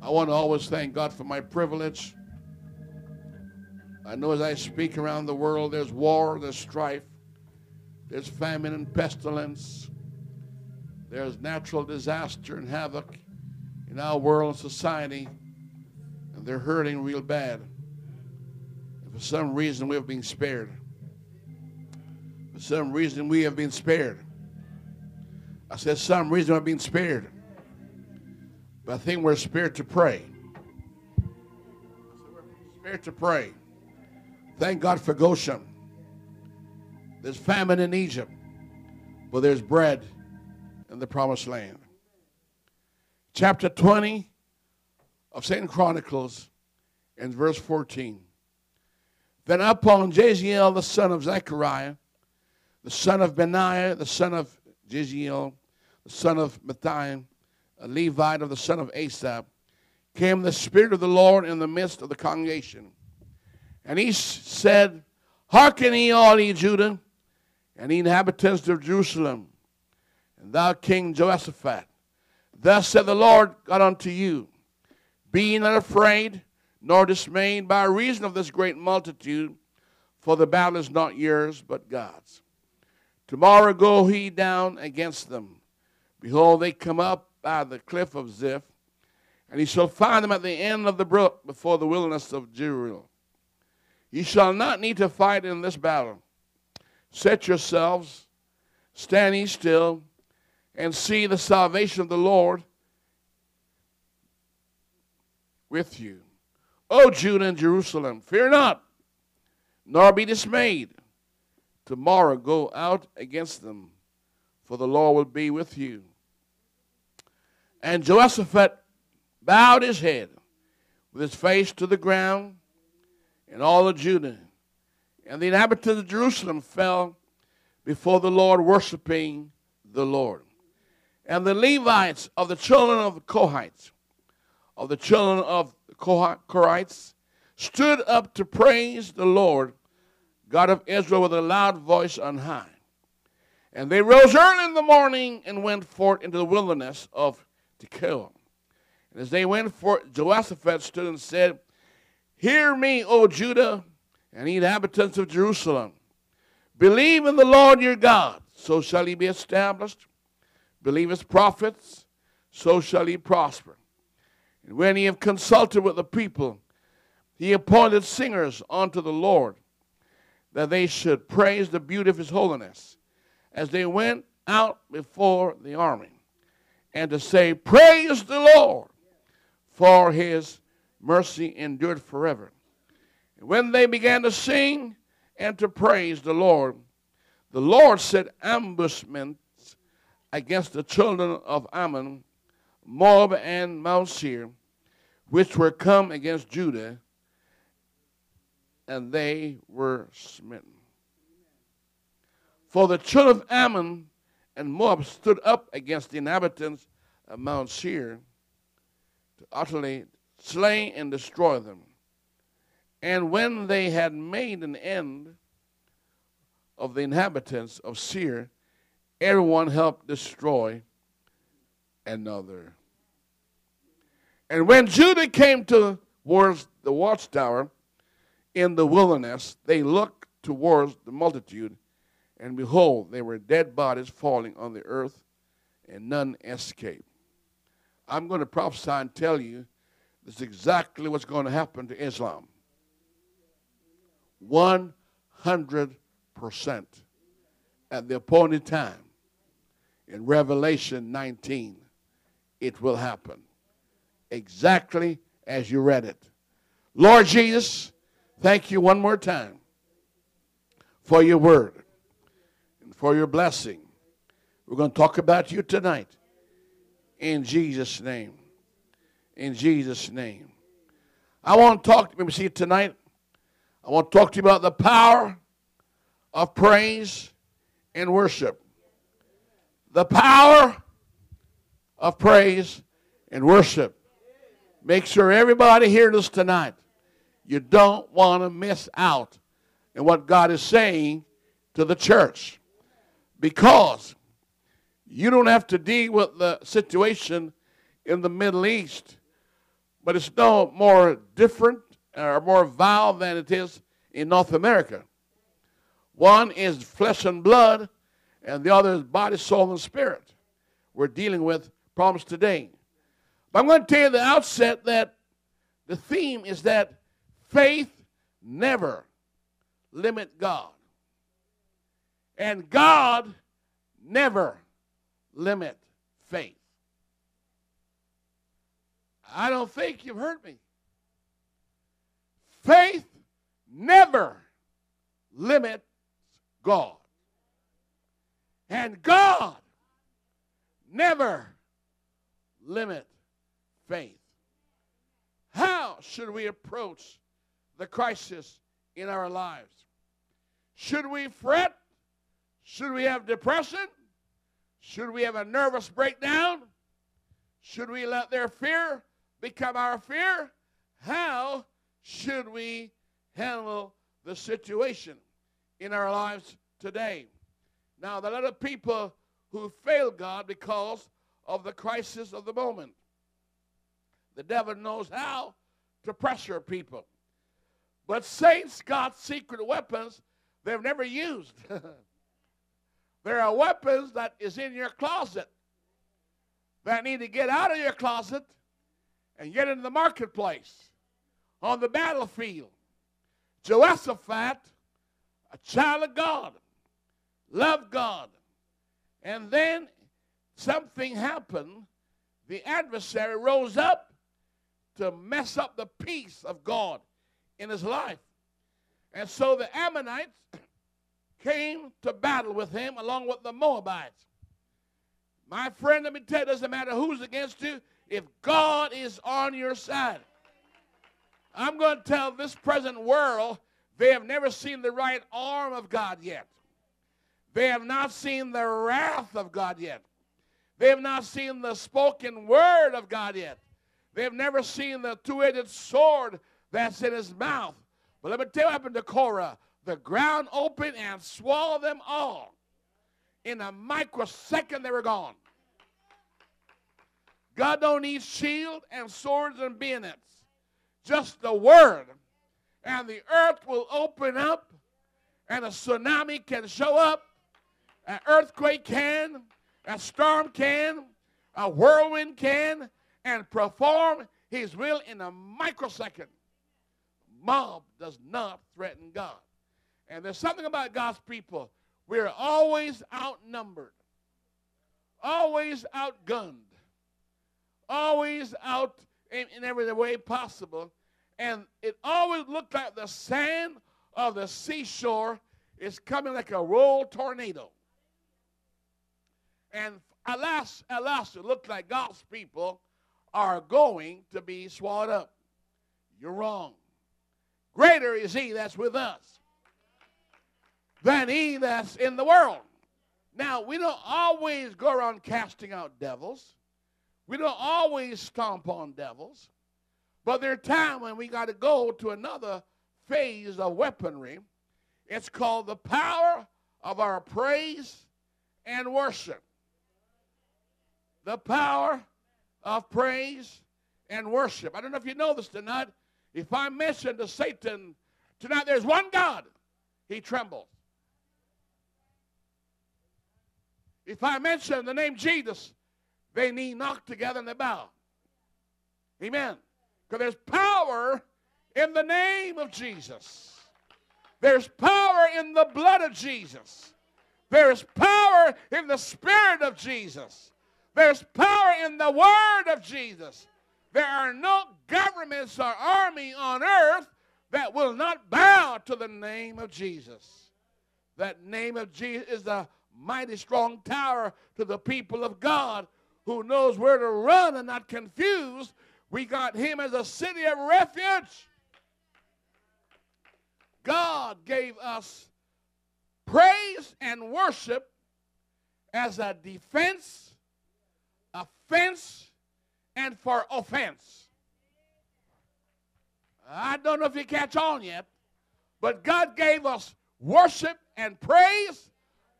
I want to always thank God for my privilege. I know as I speak around the world, there's war, there's strife, there's famine and pestilence, there's natural disaster and havoc in our world and society, and they're hurting real bad. And for some reason, we have been spared. For some reason, we have been spared. I said, some reason I've been spared. But I think we're spirit to pray. Spared to pray. Thank God for Goshen. There's famine in Egypt, but there's bread in the promised land. Chapter 20 of Second Chronicles and verse 14. Then upon Jeziel, the son of Zechariah, the son of Benaiah, the son of Jeziel, the son of Matthiah, a Levite of the son of Asaph, came the Spirit of the Lord in the midst of the congregation. And he said, Hearken ye all ye Judah, and ye inhabitants of Jerusalem, and thou King Jehoshaphat. Thus said the Lord God unto you, Be ye not afraid, nor dismayed by reason of this great multitude, for the battle is not yours, but God's. Tomorrow go he down against them. Behold, they come up by the cliff of Ziz, and he shall find them at the end of the brook before the wilderness of Jeruel. Ye shall not need to fight in this battle. Set yourselves, stand ye still, and see the salvation of the Lord with you. O Judah and Jerusalem, fear not, nor be dismayed. Tomorrow go out against them, for the Lord will be with you. And Jehoshaphat bowed his head with his face to the ground and all of Judah. And the inhabitants of Jerusalem fell before the Lord, worshiping the Lord. And the Levites of the children of the Kohites, of the children of the Korhites, stood up to praise the Lord, God of Israel, with a loud voice on high. And they rose early in the morning and went forth into the wilderness of Tekoa. And as they went forth, Jehoshaphat stood and said, Hear me, O Judah, and ye inhabitants of Jerusalem. Believe in the Lord your God, so shall ye be established. Believe his prophets, so shall ye prosper. And when he have consulted with the people, he appointed singers unto the Lord, that they should praise the beauty of his holiness, as they went out before the army, and to say, Praise the Lord, for his mercy endured forever. And when they began to sing and to praise the Lord, the Lord set ambushments against the children of Ammon, Moab, and Mount Seir, which were come against Judah, and they were smitten. For the children of Ammon and Moab stood up against the inhabitants of Mount Seir to utterly slay and destroy them. And when they had made an end of the inhabitants of Seir, everyone helped destroy another. And when Judah came towards the watchtower in the wilderness, they looked towards the multitude, and behold, there were dead bodies falling on the earth, and none escaped. I'm going to prophesy and tell you this is exactly what's going to happen to Islam. 100% at the appointed time in Revelation 19, it will happen. Exactly as you read it. Lord Jesus, thank you one more time for your word for your blessing. We're going to talk about you tonight in Jesus' name in Jesus' name. I want to talk to you, see tonight. I want to talk to you about the power of praise and worship. The power of praise and worship. Make sure everybody hears this tonight. You don't want to miss out in what God is saying to the church. Because you don't have to deal with the situation in the Middle East but it's no more different or more vile than it is in North America. One is flesh and blood, and the other is body, soul, and spirit. We're dealing with problems today. But I'm going to tell you at the outset that the theme is that faith never limit God. And God never limit faith. I don't think you've heard me. Faith never limits God. And God never limit faith. How should we approach the crisis in our lives? Should we fret? Should we have depression? Should we have a nervous breakdown? Should we let their fear become our fear? How should we handle the situation in our lives today? Now, there are a lot of people who fail God because of the crisis of the moment. The devil knows how to pressure people. But saints got secret weapons they've never used. there are weapons that is in your closet that need to get out of your closet and get into the marketplace on the battlefield. Jehoshaphat, a child of God, loved God. And then something happened. The adversary rose up to mess up the peace of God in his life. And so the Ammonites came to battle with him along with the Moabites. My friend, let me tell you, it doesn't matter who's against you, if God is on your side. I'm going to tell this present world they have never seen the right arm of God yet. They have not seen the wrath of God yet. They have not seen the spoken word of God yet. They have never seen the two edged sword that's in his mouth. But let me tell you what happened to Korah. The ground opened and swallowed them all. In a microsecond, they were gone. God don't need shield and swords and bayonets. Just the word. And the earth will open up and a tsunami can show up. An earthquake can. A storm can. A whirlwind can and perform his will in a microsecond. Mob does not threaten God. And there's something about God's people. We're always outnumbered, always outgunned, always out in, in every way possible. And it always looked like the sand of the seashore is coming like a roll tornado. And alas, alas, it looked like God's people are going to be swallowed up. You're wrong. Greater is he that's with us than he that's in the world. Now, we don't always go around casting out devils. We don't always stomp on devils. But there's time when we got to go to another phase of weaponry. It's called the power of our praise and worship. The power of praise and worship. I don't know if you know this tonight. If I mention to Satan tonight there's one God, he trembles. If I mention the name Jesus, they knee knock together and they bow. Amen. Because there's power in the name of Jesus. There's power in the blood of Jesus. There's power in the spirit of Jesus. There's power in the word of Jesus. There are no governments or army on earth that will not bow to the name of Jesus. That name of Jesus is a mighty strong tower to the people of God who knows where to run and not confused. We got him as a city of refuge. God gave us praise and worship as a defense offense and for offense. I don't know if you catch on yet, but God gave us worship and praise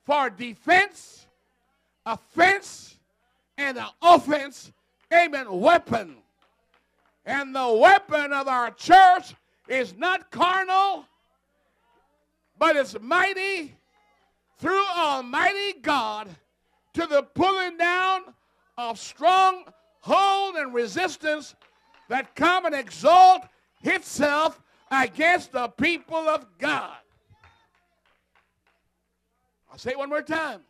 for defense, offense, and an offense, amen, weapon. And the weapon of our church is not carnal, but it's mighty through Almighty God to the pulling down of strong hold and resistance that come and exalt itself against the people of God. I'll say it one more time.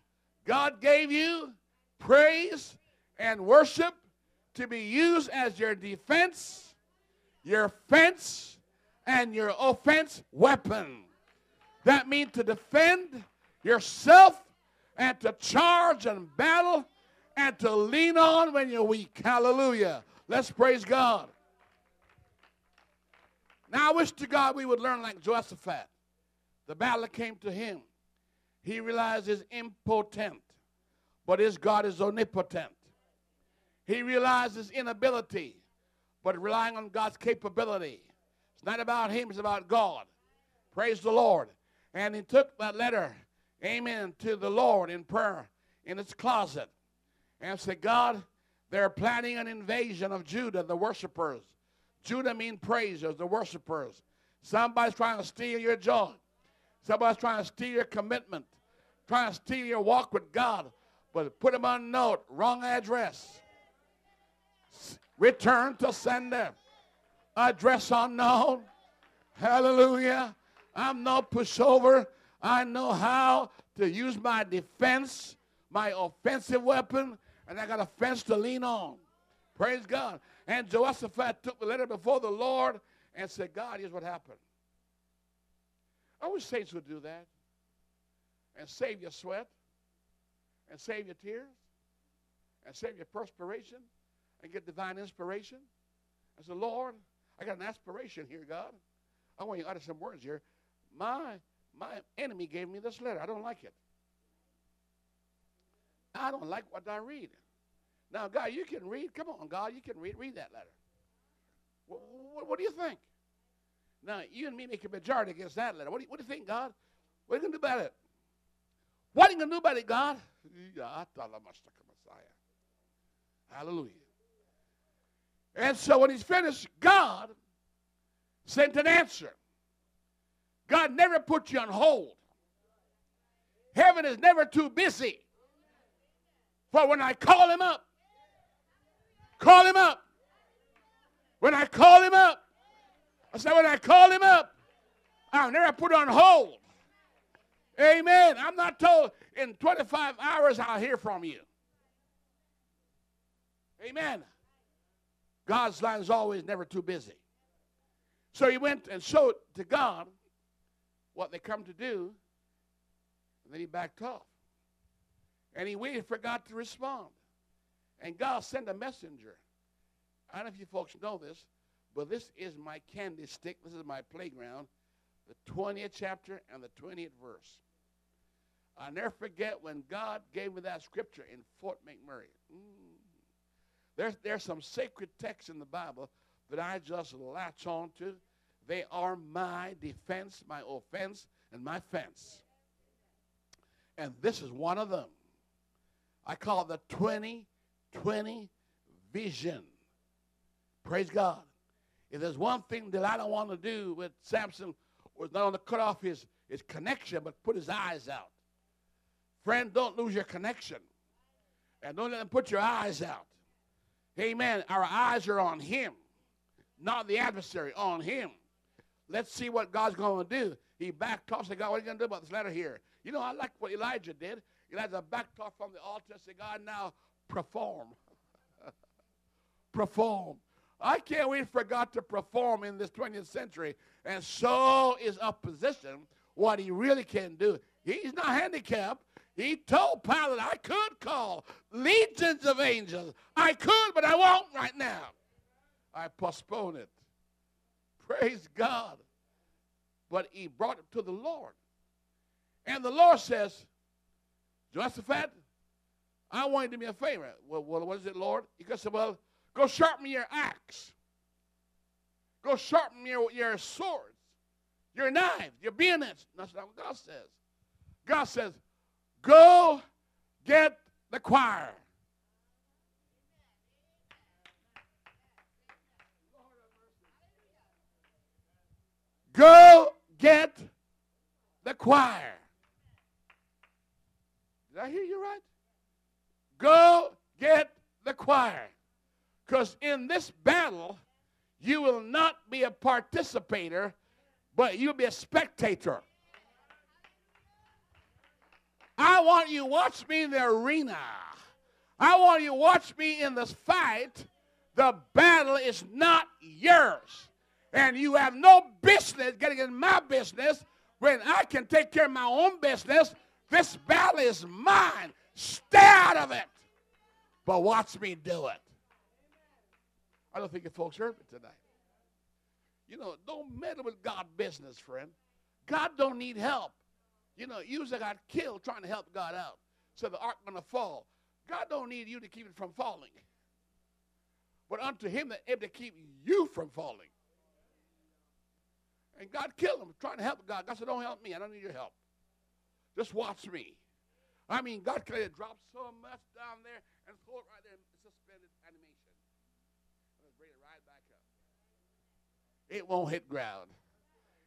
God gave you praise and worship to be used as your defense, your fence, and your offense weapon. That means to defend yourself and to charge and battle and to lean on when you're weak. Hallelujah. Let's praise God. Now, I wish to God we would learn like Jehoshaphat. The battle came to him. He realized he's impotent, but his God is omnipotent. He realizes inability, but relying on God's capability. It's not about him, it's about God. Praise the Lord. And he took that letter, amen, to the Lord in prayer in his closet and said, God, they're planning an invasion of Judah, the worshipers. Judah mean praisers, the worshipers. Somebody's trying to steal your joy. Somebody's trying to steal your commitment, trying to steal your walk with God. But put them on note, wrong address. Return to sender. Address unknown. Hallelujah. I'm no pushover. I know how to use my defense, my offensive weapon, and I got a fence to lean on. Praise God. And Jehoshaphat took the letter before the Lord and said, God, here's what happened. I wish saints would do that and save your sweat and save your tears and save your perspiration and get divine inspiration. I said, Lord, I got an aspiration here, God. I want you to utter some words here. My, my enemy gave me this letter. I don't like it. I don't like what I read. Now, God, you can read. Come on, God, you can read. Read that letter. What, what, what do you think? Now, you and me make a majority against that letter. What do you, what do you think, God? What are you going to do about it? What are you going to do about it, God? Hallelujah. And so when he's finished, God sent an answer. God never put you on hold. Heaven is never too busy. For when I call him up, call him up. When I call him up, I said, when I call him up, I'll never put on hold. Amen. I'm not told in 25 hours I'll hear from you. Amen. God's line is always never too busy. So he went and showed to God what they come to do, and then he backed off. And he waited for God to respond. And God sent a messenger. I don't know if you folks know this, but this is my candy stick. This is my playground. The 20th chapter and the 20th verse. i never forget when God gave me that scripture in Fort McMurray. Mm. There's, there's some sacred texts in the Bible that I just latch on to. They are my defense, my offense, and my fence. And this is one of them. I call the 2020 vision. Praise God. If there's one thing that I don't want to do with Samson was not only cut off his, his connection, but put his eyes out. Friend, don't lose your connection. And don't let them put your eyes out. Amen. Our eyes are on him, not the adversary, on him. Let's see what God's going to do. He backed off, said, God, what are you going to do about this letter here? You know, I like what Elijah did. Elijah backed off from the altar and said, God, now perform. perform. I can't wait for God to perform in this 20th century. And so is opposition what he really can do. He's not handicapped. He told Pilate, I could call legions of angels. I could, but I won't right now. I postpone it. Praise God. But he brought it to the Lord. And the Lord says, Jehoshaphat, I want you to do me a favor. Well, what is it, Lord? He goes, well, Go sharpen your axe. Go sharpen your, your swords, your knives, your bayonets. That's not what God says. God says, go get the choir. Go get the choir. Did I hear you right? Go get the choir. Because in this battle, you will not be a participator, but you'll be a spectator. I want you watch me in the arena. I want you watch me in this fight. The battle is not yours. And you have no business getting in my business when I can take care of my own business. This battle is mine. Stay out of it. But watch me do it. I don't think you folks heard me tonight. You know, don't meddle with God business, friend. God don't need help. You know, usually got killed trying to help God out. So the ark gonna fall. God don't need you to keep it from falling. But unto him that able to keep you from falling. And God killed him trying to help God. God said, Don't help me. I don't need your help. Just watch me. I mean, God could have dropped so much down there and throw it right there suspended animation. And bring it right back up. It won't hit ground.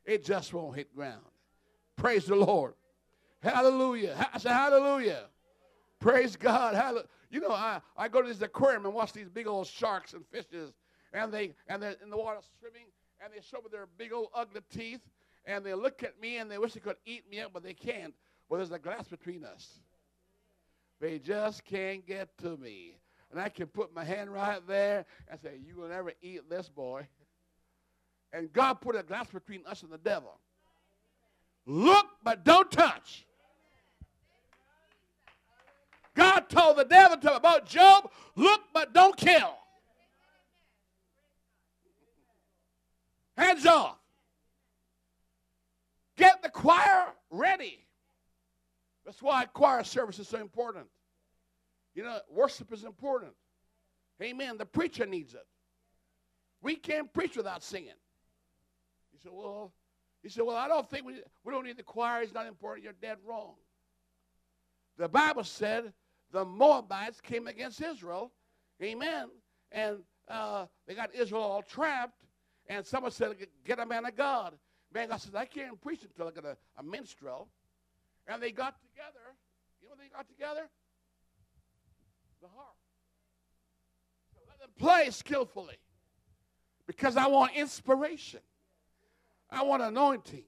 It just won't hit ground. Praise the Lord. Hallelujah. I say hallelujah. Praise God. Hallelujah. You know, I, I go to this aquarium and watch these big old sharks and fishes, and they and they're in the water swimming, and they show me their big old ugly teeth, and they look at me and they wish they could eat me up, but they can't. Well, there's a glass between us. They just can't get to me. And I can put my hand right there and say, You will never eat this boy. And God put a glass between us and the devil. Look, but don't touch. God told the devil to, about Job, look, but don't kill. Hands off. Get the choir ready. That's why choir service is so important. You know, worship is important. Amen. The preacher needs it. We can't preach without singing. You say, well, he said, Well, I don't think we, we don't need the choir. It's not important. You're dead wrong. The Bible said the Moabites came against Israel. Amen. And uh, they got Israel all trapped. And someone said, Get a man of God. Man, God said, I can't preach until I get a, a minstrel. And they got together. You know what they got together? The harp. So let them play skillfully. Because I want inspiration. I want anointing.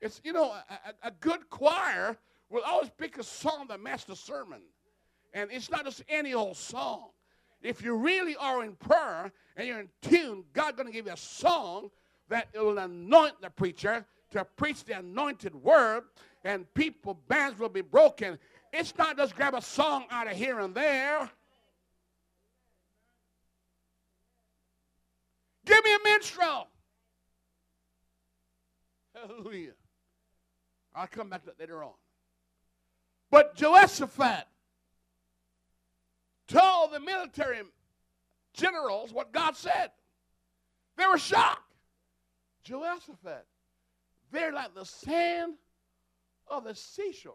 It's, you know, a, a good choir will always pick a song that matches the sermon. And it's not just any old song. If you really are in prayer and you're in tune, God's going to give you a song that will anoint the preacher to preach the anointed word, and people, bands will be broken. It's not just grab a song out of here and there. Give me a minstrel. Hallelujah. I'll come back to that later on. But Jehoshaphat told the military generals what God said. They were shocked. Jehoshaphat, they're like the sand of the seashore.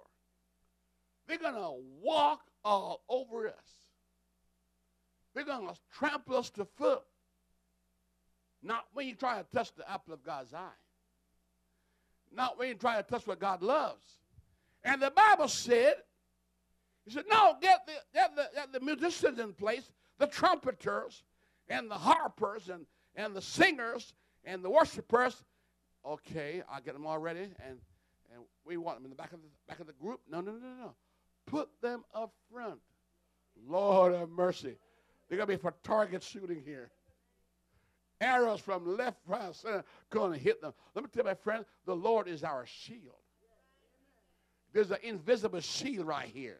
They're going to walk all over us. They're going to trample us to foot. Not when you try to touch the apple of God's eye. Not when you try to touch what God loves. And the Bible said, he said, no, get the, get the, get the musicians in place, the trumpeters and the harpers and, and the singers and the worshipers. Okay, I'll get them all ready. And, and we want them in the back of the, back of the group. No, no, no, no. No. Put them up front. Lord have mercy. They're going to be for target shooting here arrows from left, right, center going to hit them. Let me tell you, my friend, the Lord is our shield. There's an invisible shield right here.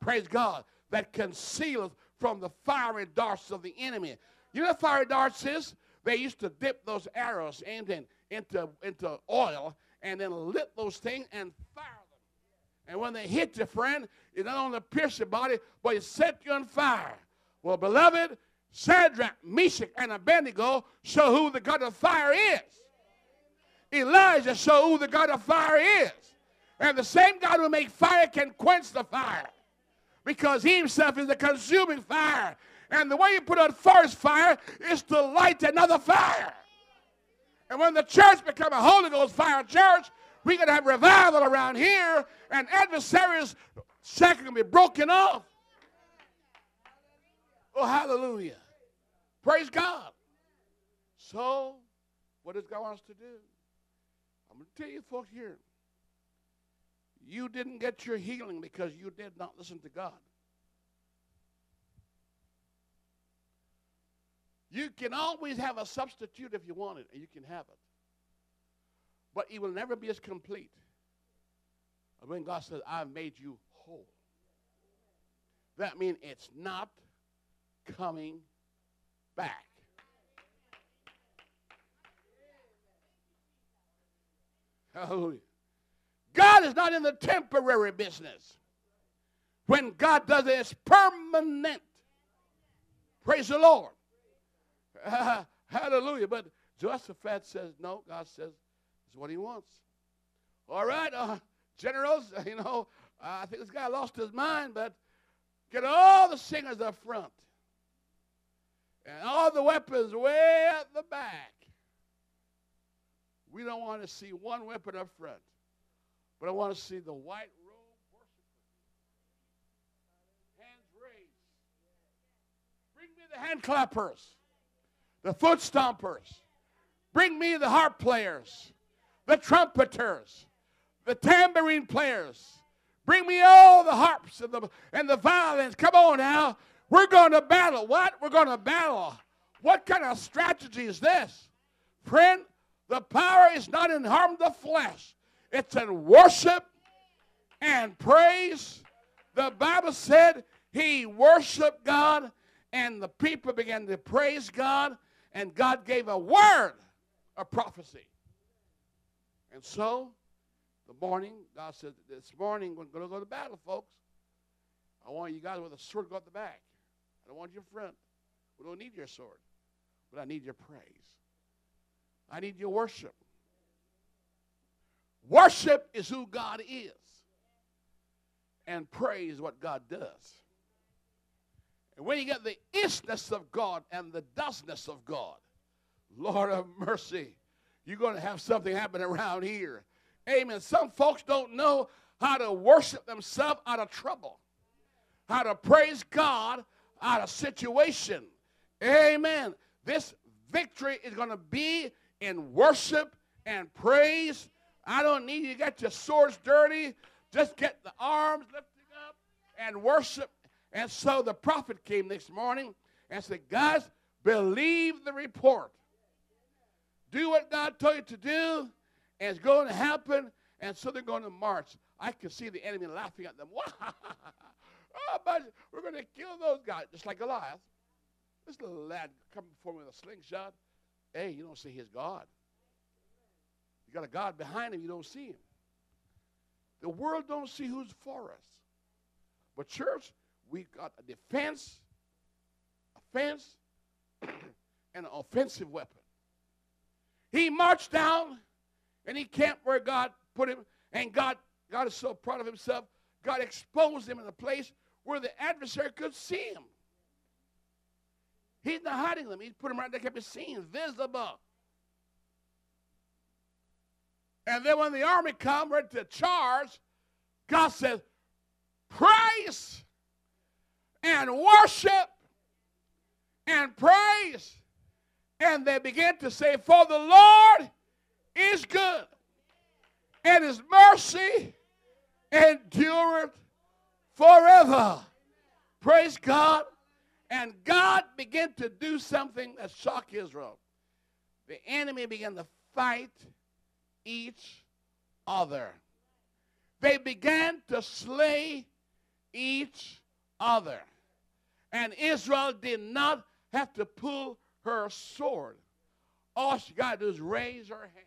Praise God. That conceals from the fiery darts of the enemy. You know what fiery darts is? They used to dip those arrows into, into, into oil and then lit those things and fire them. And when they hit you, friend, it not only pierce your body, but it set you on fire. Well, beloved, Shadrach, Meshach, and Abednego show who the God of fire is. Elijah show who the God of fire is. And the same God who make fire can quench the fire. Because he himself is the consuming fire. And the way you put out first fire is to light another fire. And when the church become a Holy Ghost fire church, We're going to have revival around here, and adversaries' going to be broken off. Oh, hallelujah. Praise God. So, what does God want us to do? I'm going to tell you, folks, here. You didn't get your healing because you did not listen to God. You can always have a substitute if you want it, and you can have it. But it will never be as complete when God says, I've made you whole. That means it's not coming back. Hallelujah. God is not in the temporary business. When God does it, it's permanent. Praise the Lord. Uh, hallelujah. But Jehoshaphat says, no, God says, it's what he wants. All right, uh, generals, you know, uh, I think this guy lost his mind, but get all the singers up front and all the weapons way at the back. We don't want to see one weapon up front, but I want to see the white robe worshipers. Hands raised. Bring me the hand clappers, the foot stompers. Bring me the harp players, the trumpeters, the tambourine players. Bring me all the harps and the, and the violins. Come on now. We're going to battle. What? We're going to battle. What kind of strategy is this? Friend, the power is not in harm the flesh, it's in worship and praise. The Bible said he worshiped God, and the people began to praise God, and God gave a word of prophecy. And so, the morning, God said, This morning, we're going to go to battle, folks. I want you guys with a sword to go the back. I don't want your front. We don't need your sword, but I need your praise. I need your worship. Worship is who God is, and praise what God does. And when you get the isness of God and the doesness of God, Lord of mercy, you're going to have something happen around here. Amen. Some folks don't know how to worship themselves out of trouble, how to praise God out of situation. Amen. This victory is going to be in worship and praise. I don't need you to get your swords dirty. Just get the arms lifted up and worship. And so the prophet came this morning and said, Guys, believe the report. Do what God told you to do, and it's going to happen. And so they're going to march. I can see the enemy laughing at them. oh, but we're going to kill those guys, just like Goliath. This little lad coming before me with a slingshot. Hey, you don't see his God. You got a God behind him, you don't see him. The world don't see who's for us. But church, we got a defense, a fence, and an offensive weapon. He marched down and he camped where God put him, and God, God is so proud of himself. God exposed him in a place where the adversary could see him. He's not hiding them. He's put them right there, kept his seen, visible. And then when the army come ready to charge, God says, praise and worship and praise. And they began to say, For the Lord is good, and his mercy endureth forever. Praise God. And God began to do something that shocked Israel. The enemy began to fight each other. They began to slay each other. And Israel did not have to pull her sword. All she got to do is raise her hand.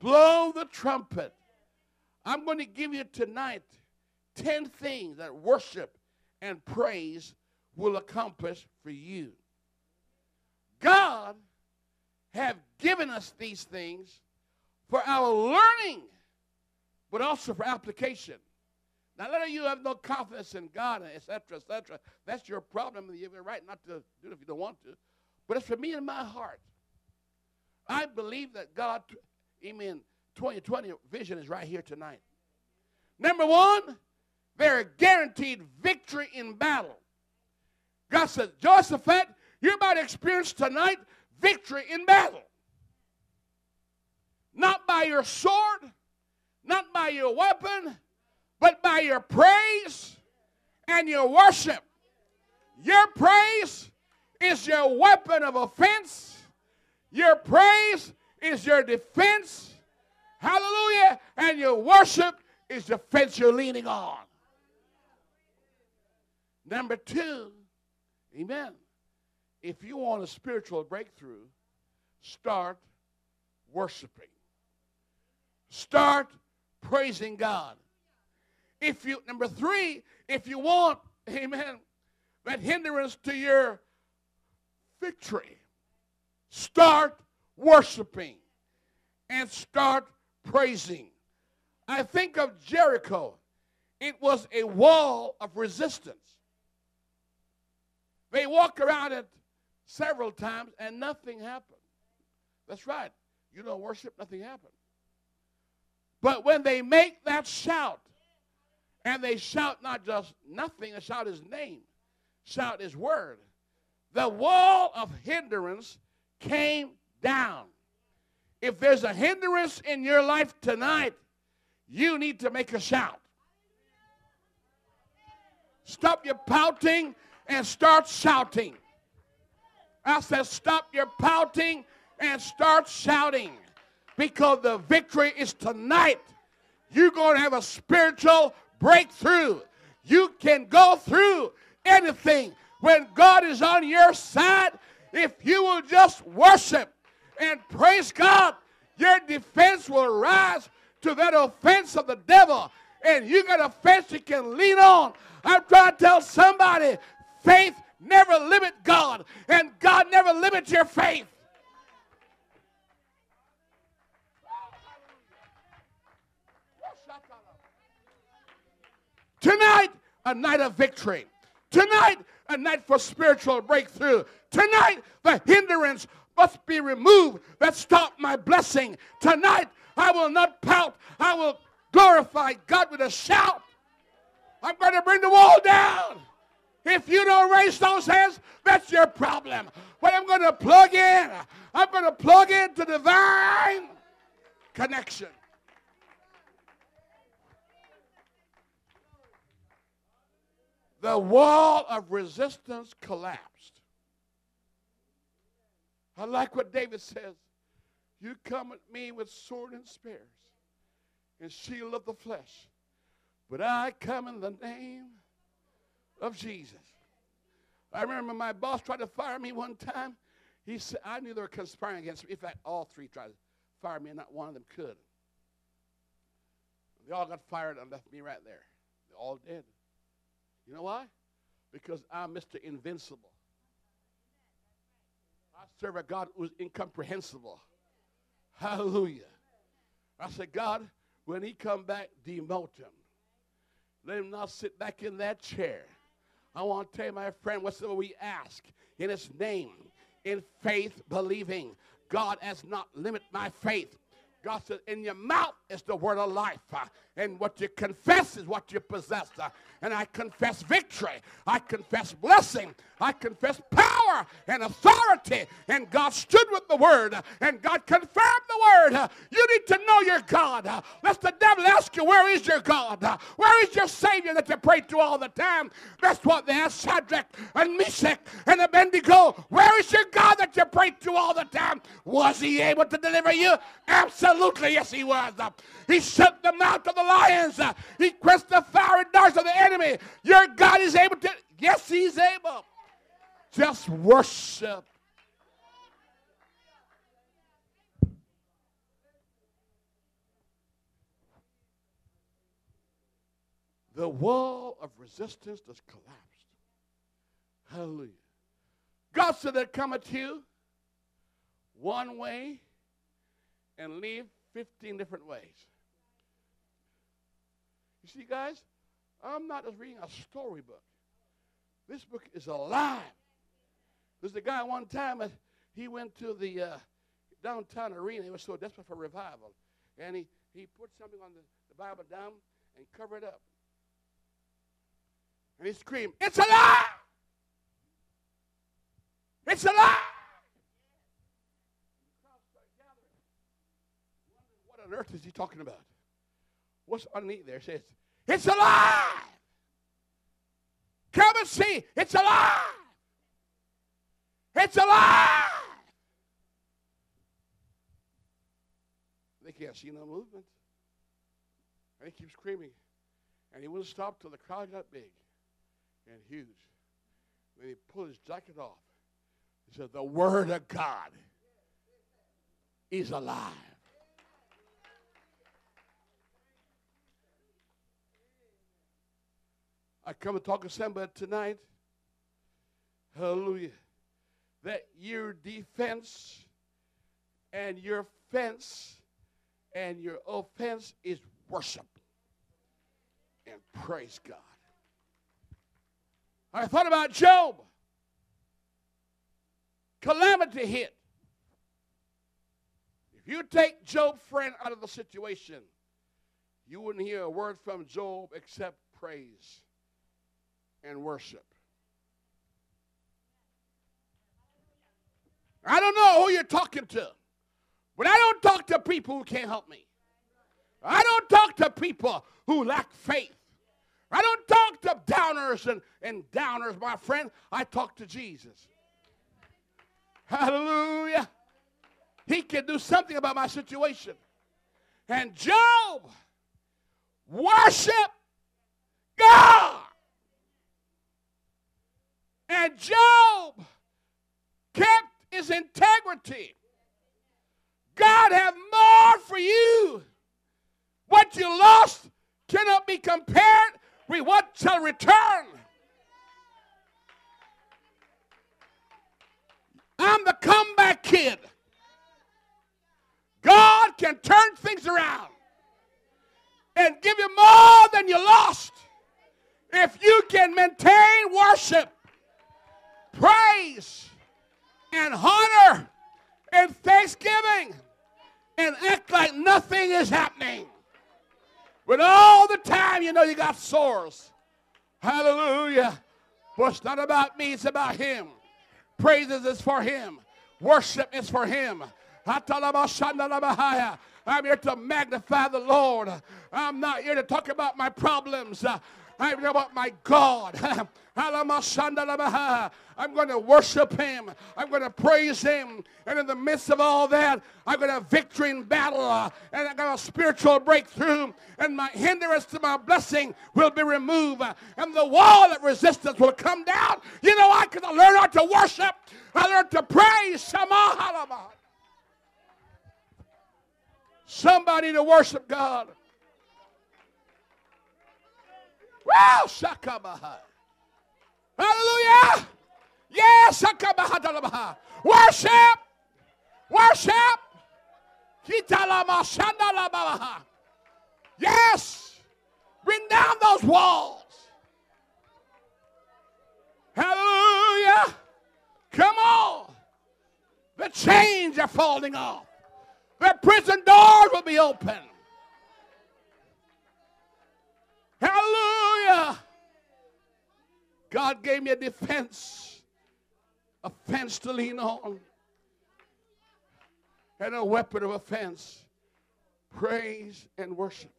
Blow the trumpet. I'm going to give you tonight 10 things that worship and praise will accomplish for you. God have given us these things for our learning, but also for application. Now, of you have no confidence in God, etc., etc. That's your problem. You have a right not to do it if you don't want to. But it's for me in my heart. I believe that God, amen, 2020 vision is right here tonight. Number one, they're guaranteed victory in battle. God says, Jehoshaphat, you're about to experience tonight victory in battle. Not by your sword, not by your weapon, but by your praise and your worship. Your praise is your weapon of offense. Your praise is your defense. Hallelujah. And your worship is the fence you're leaning on. Number two, amen. If you want a spiritual breakthrough, start worshiping. Start praising God. If you number 3, if you want, amen, that hindrance to your victory, start worshiping and start praising. I think of Jericho. It was a wall of resistance. They walked around it several times and nothing happened. That's right. You don't worship, nothing happened. But when they make that shout, and they shout not just nothing, they shout his name, shout his word, the wall of hindrance came down. If there's a hindrance in your life tonight, you need to make a shout. Stop your pouting and start shouting. I said, stop your pouting and start shouting because the victory is tonight. You're going to have a spiritual breakthrough. You can go through anything when God is on your side. If you will just worship and praise God, your defense will rise to that offense of the devil. And you got a fence you can lean on. I'm trying to tell somebody faith never limit God, and God never limits your faith. Tonight, a night of victory. Tonight, a night for spiritual breakthrough. Tonight, the hindrance must be removed that stop my blessing. Tonight, I will not pout. I will glorify God with a shout. I'm going to bring the wall down. If you don't raise those hands, that's your problem. But I'm going to plug in. I'm going to plug into divine connection. The wall of resistance collapsed. I like what David says. You come at me with sword and spears and shield of the flesh, but I come in the name of Jesus. I remember my boss tried to fire me one time. He said, I knew they were conspiring against me. In fact, all three tried to fire me, and not one of them could. They all got fired and left me right there. They all dead. You know why? Because I'm Mr. Invincible. Serve a God who's incomprehensible. Hallelujah. I said, God, when he come back, demote him. Let him not sit back in that chair. I want to tell you, my friend, whatsoever we ask in his name, in faith believing, God has not limited my faith. God said, In your mouth is the word of life, uh, and what you confess is what you possess. Uh, and I confess victory, I confess blessing, I confess power and authority. And God stood with the word, uh, and God confirmed the word. You need to know your God. Let the devil ask you, Where is your God? Where is your Savior that you pray to all the time? That's what they asked Shadrach and Meshach and Abednego. Where is your God that you pray to all the time? Was he able to deliver you? Absolutely, yes, he was. He shut the mouth of the lions. He quenched the fiery darts of the enemy. Your God is able to. Yes, he's able. Just worship. The wall of resistance has collapsed. Hallelujah. God said there cometh you one way and leave 15 different ways. You see, guys, I'm not just reading a storybook. This book is alive. There's a guy one time, uh, he went to the, uh, downtown arena. He was so desperate for revival. And he, he put something on the, the Bible down and covered it up. And he screamed, It's alive! It's alive! What on earth is he talking about? What's underneath there? Says, It's alive! Come and see! It's alive! It's alive! They can't see no movement. And he keeps screaming. And he wouldn't stop till the crowd got big and huge. Then he pulled his jacket off. He said, The Word of God is alive. I come and talk to somebody tonight. Hallelujah. That your defense and your fence and your offense is worship. And praise God. I thought about Job. Calamity hit. If you take Job's friend out of the situation, you wouldn't hear a word from Job except praise and worship. I don't know who you're talking to, but I don't talk to people who can't help me. I don't talk to people who lack faith. I don't talk to downers and, and downers, my friend. I talk to Jesus. Hallelujah. He can do something about my situation. And Job worship God. And Job kept his integrity. God have more for you. What you lost cannot be compared with what shall return. I'm the comeback kid. God can turn things around and give you more than you lost if you can maintain worship, praise, and honor and thanksgiving and act like nothing is happening. But all the time, you know, you got sores. Hallelujah. But it's not about me, it's about Him. Praises is for Him, worship is for Him. I'm here to magnify the Lord. I'm not here to talk about my problems. I'm here about my God. I'm going to worship him. I'm going to praise him. And in the midst of all that, I'm going to have victory in battle. Uh, and I got a spiritual breakthrough. And my hindrance to my blessing will be removed. And the wall of resistance will come down. You know, I could learn how to worship. I learned to praise. Somebody to worship God. Wow, Shakabaha. Hallelujah. Yes, Worship. Worship. Yes. Bring down those walls. Hallelujah. Come on. The chains are falling off. The prison doors will be open. Hallelujah. God gave me a defense, a fence to lean on, and a weapon of offense praise and worship.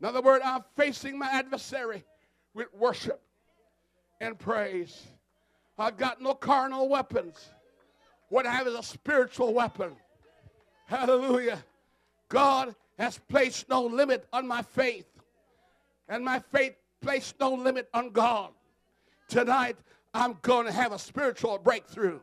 In other words, I'm facing my adversary with worship and praise. I've got no carnal weapons. What I have is a spiritual weapon. Hallelujah. God has placed no limit on my faith, and my faith placed no limit on God. Tonight, I'm going to have a spiritual breakthrough.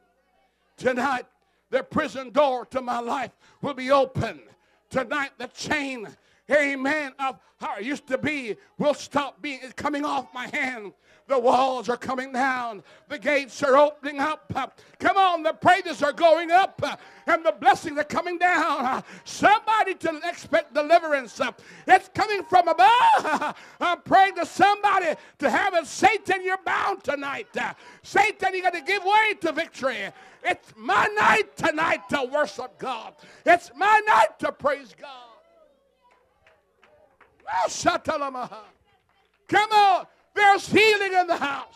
Tonight, the prison door to my life will be open. Tonight, the chain amen, of how it used to be will stop being coming off my hand. The walls are coming down. The gates are opening up. Come on, the praises are going up uh, and the blessings are coming down. Somebody to expect deliverance. It's coming from above. I'm praying to somebody to have a Satan, you're bound tonight. Satan, you got to give way to victory. It's my night tonight to worship God. It's my night to praise God. Come on. There's healing in the house.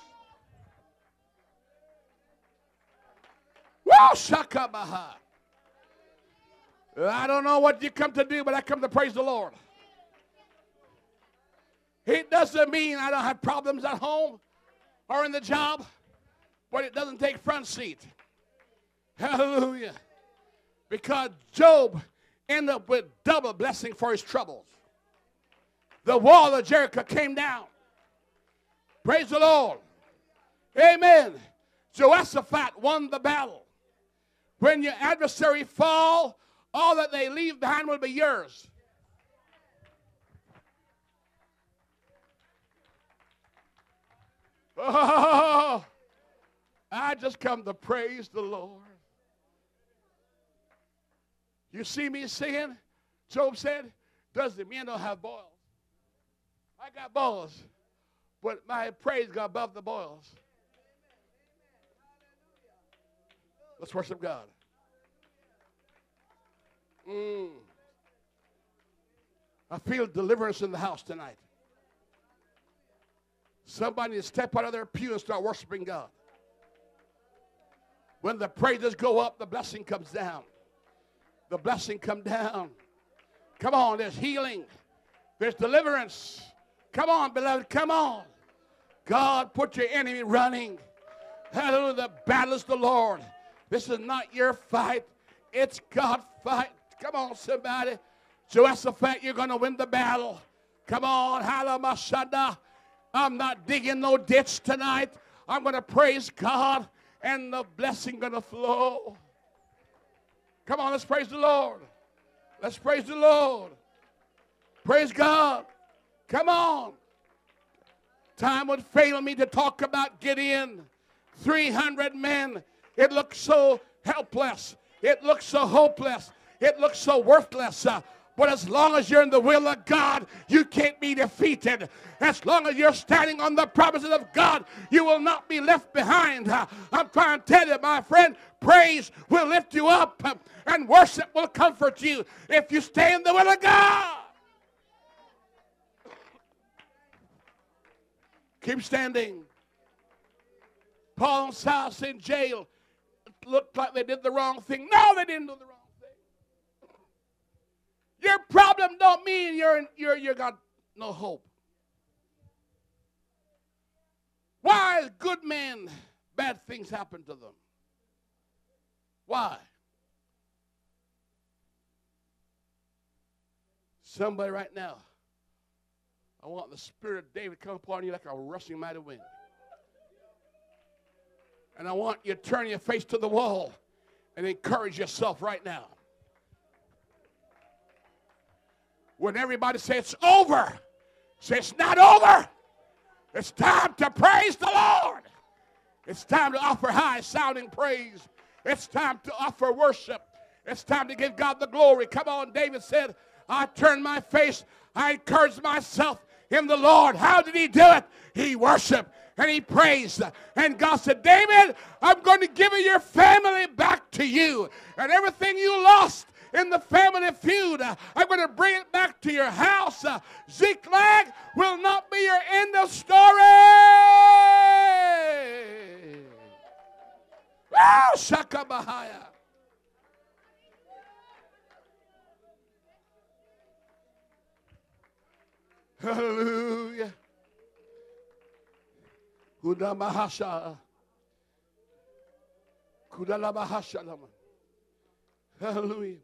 I don't know what you come to do, but I come to praise the Lord. It doesn't mean I don't have problems at home or in the job, but it doesn't take front seat. Hallelujah. Because Job ended up with double blessing for his troubles. The wall of Jericho came down. Praise the Lord. Amen. Jehoshaphat won the battle. When your adversary fall, all that they leave behind will be yours. Oh, I just come to praise the Lord. You see me singing? Job said, Does the man don't have boils? I got boils, but my praise got above the boils. Let's worship God. Mm. I feel deliverance in the house tonight. Somebody step out of their pew and start worshiping God. When the praises go up, the blessing comes down. The blessing come down. Come on, there's healing. There's deliverance. Come on, beloved, come on. God, put your enemy running. Hallelujah. The battle is the Lord. This is not your fight. It's God's fight. Come on, somebody. Jehoshaphat, you're going to win the battle. Come on, Halamashada. I'm not digging no ditch tonight. I'm going to praise God and the blessing going to flow. Come on, let's praise the Lord. Let's praise the Lord. Praise God. Come on. Time would fail me to talk about Gideon. 300 men. It looks so helpless. It looks so hopeless. It looks so worthless. Uh, but as long as you're in the will of God, you can't be defeated. As long as you're standing on the promises of God, you will not be left behind. Uh, I'm trying to tell you, my friend, praise will lift you up uh, and worship will comfort you if you stay in the will of God. Keep standing. Paul and Silas in jail. It looked like they did the wrong thing. No, they didn't do the wrong thing. Your problem don't mean you're you're you got no hope. Why is good men bad things happen to them? Why? Somebody right now I want the spirit of David to come upon you like a rushing mighty wind. And I want you to turn your face to the wall and encourage yourself right now. When everybody says it's over, say it's not over. It's time to praise the Lord. It's time to offer high sounding praise. It's time to offer worship. It's time to give God the glory. Come on, David said, I turned my face, I encouraged myself, in the Lord. How did he do it? He worshiped and he praised. And God said, David, I'm going to give your family back to you. And everything you lost in the family feud, I'm going to bring it back to your house. Ziklag will not be your end of story. Oh, Shakabahaya. Hallelujah. Kudamahasha. Kudalabahasha. Hallelujah.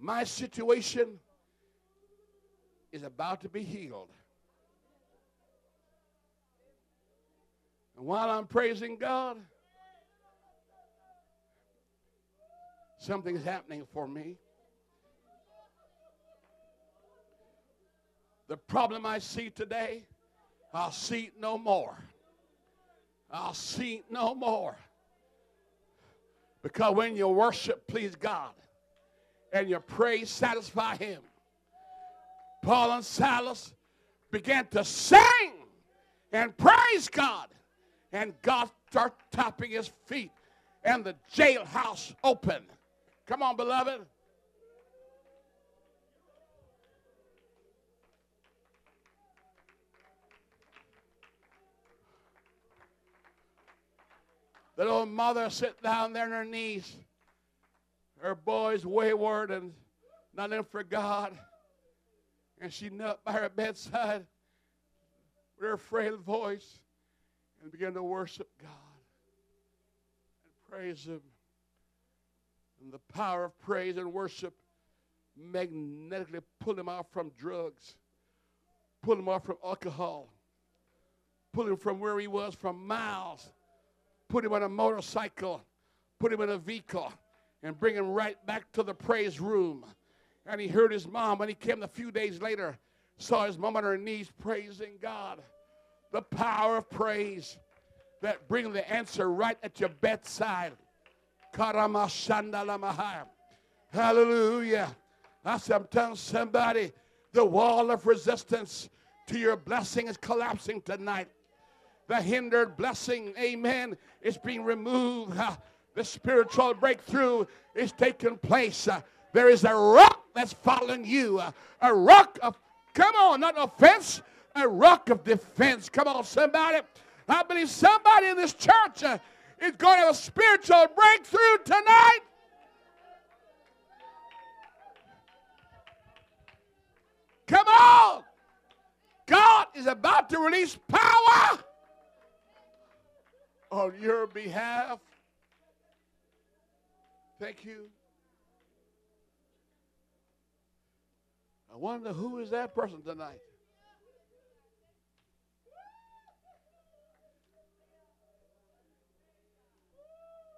My situation is about to be healed. And while I'm praising God, something is happening for me. The problem I see today, I'll see it no more. I'll see it no more. Because when you worship, please God, and your praise satisfy Him, Paul and Silas began to sing and praise God, and God started tapping his feet, and the jailhouse opened. Come on, beloved. The little mother sit down there on her knees. Her boy's wayward and nothing for God. And she knelt by her bedside with her frail voice and began to worship God and praise Him. And the power of praise and worship magnetically pulled him out from drugs, pulled him off from alcohol, pulled him from where he was from miles, put him on a motorcycle, put him in a vehicle, and bring him right back to the praise room. And he heard his mom when he came a few days later, saw his mom on her knees praising God. The power of praise that brings the answer right at your bedside. Hallelujah. I said, I'm telling somebody, the wall of resistance to your blessing is collapsing tonight. The hindered blessing, amen, is being removed. The spiritual breakthrough is taking place. There is a rock that's following you, a rock of, come on, not offense, a rock of defense. Come on, somebody. I believe somebody in this church uh, is going to have a spiritual breakthrough tonight. Come on. God is about to release power on your behalf. Thank you. I wonder who is that person tonight?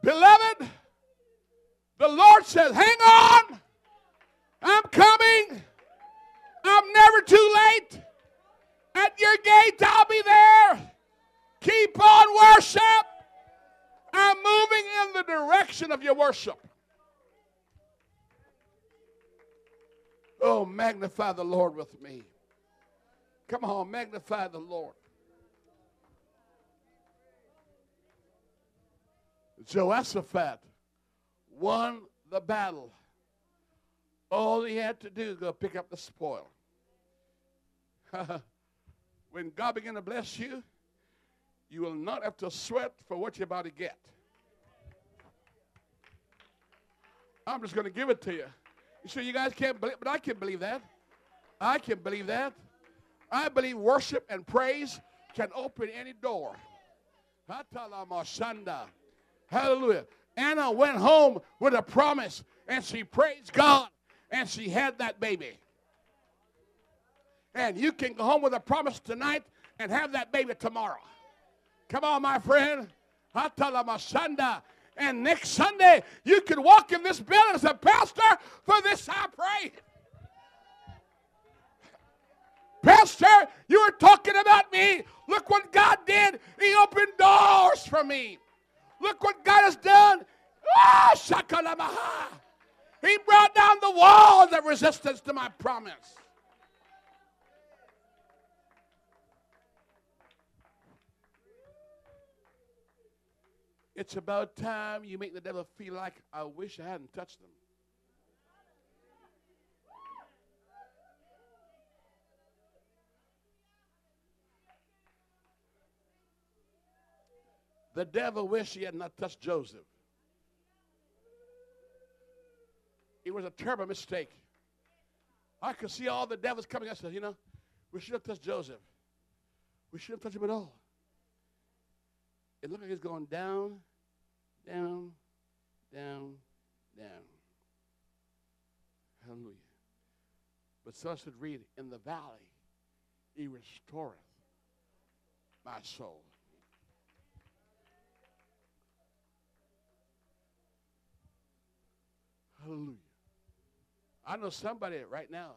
Beloved, the Lord says, hang on. I'm coming. I'm never too late. At your gate, I'll be there. Keep on worship. I'm moving in the direction of your worship. Oh, magnify the Lord with me. Come on, magnify the Lord. Jehoshaphat won the battle. All he had to do go pick up the spoil. when God began to bless you, you will not have to sweat for what you're about to get. I'm just going to give it to you. You say you guys can't believe, but I can believe that. I can believe that. I believe worship and praise can open any door. Hallelujah. Anna went home with a promise and she praised God and she had that baby. And you can go home with a promise tonight and have that baby tomorrow. Come on, my friend. And next Sunday, you can walk in this building as a pastor. For this I pray. Pastor, you were talking about me. Look what God did. He opened doors for me. Look what God has done. Ah, he brought down the walls of resistance to my promise. It's about time you make the devil feel like, I wish I hadn't touched them. The devil wished he had not touched Joseph. It was a terrible mistake. I could see all the devils coming. I said, you know, we should have touched Joseph. We should have touched him at all. It looked like it's going down, down, down, down. Hallelujah. But so I should read, in the valley, he restoreth my soul. Hallelujah. I know somebody right now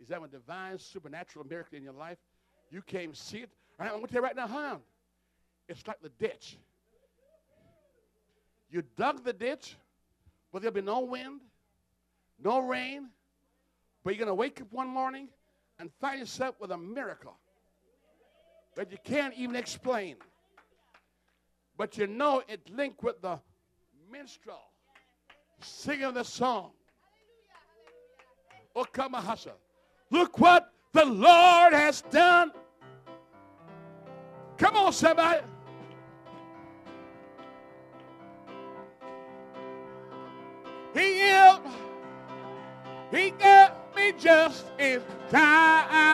is that a divine supernatural miracle in your life? You can't see it. I'm going to tell you right now, hon. It's like the ditch. You dug the ditch, but there'll be no wind, no rain, but you're going to wake up one morning and find yourself with a miracle that you can't even explain. But you know it linked with the minstrel singing the song. Oh, come on, Hasha. Look what the Lord has done. Come on, somebody. He healed. He got me just in time.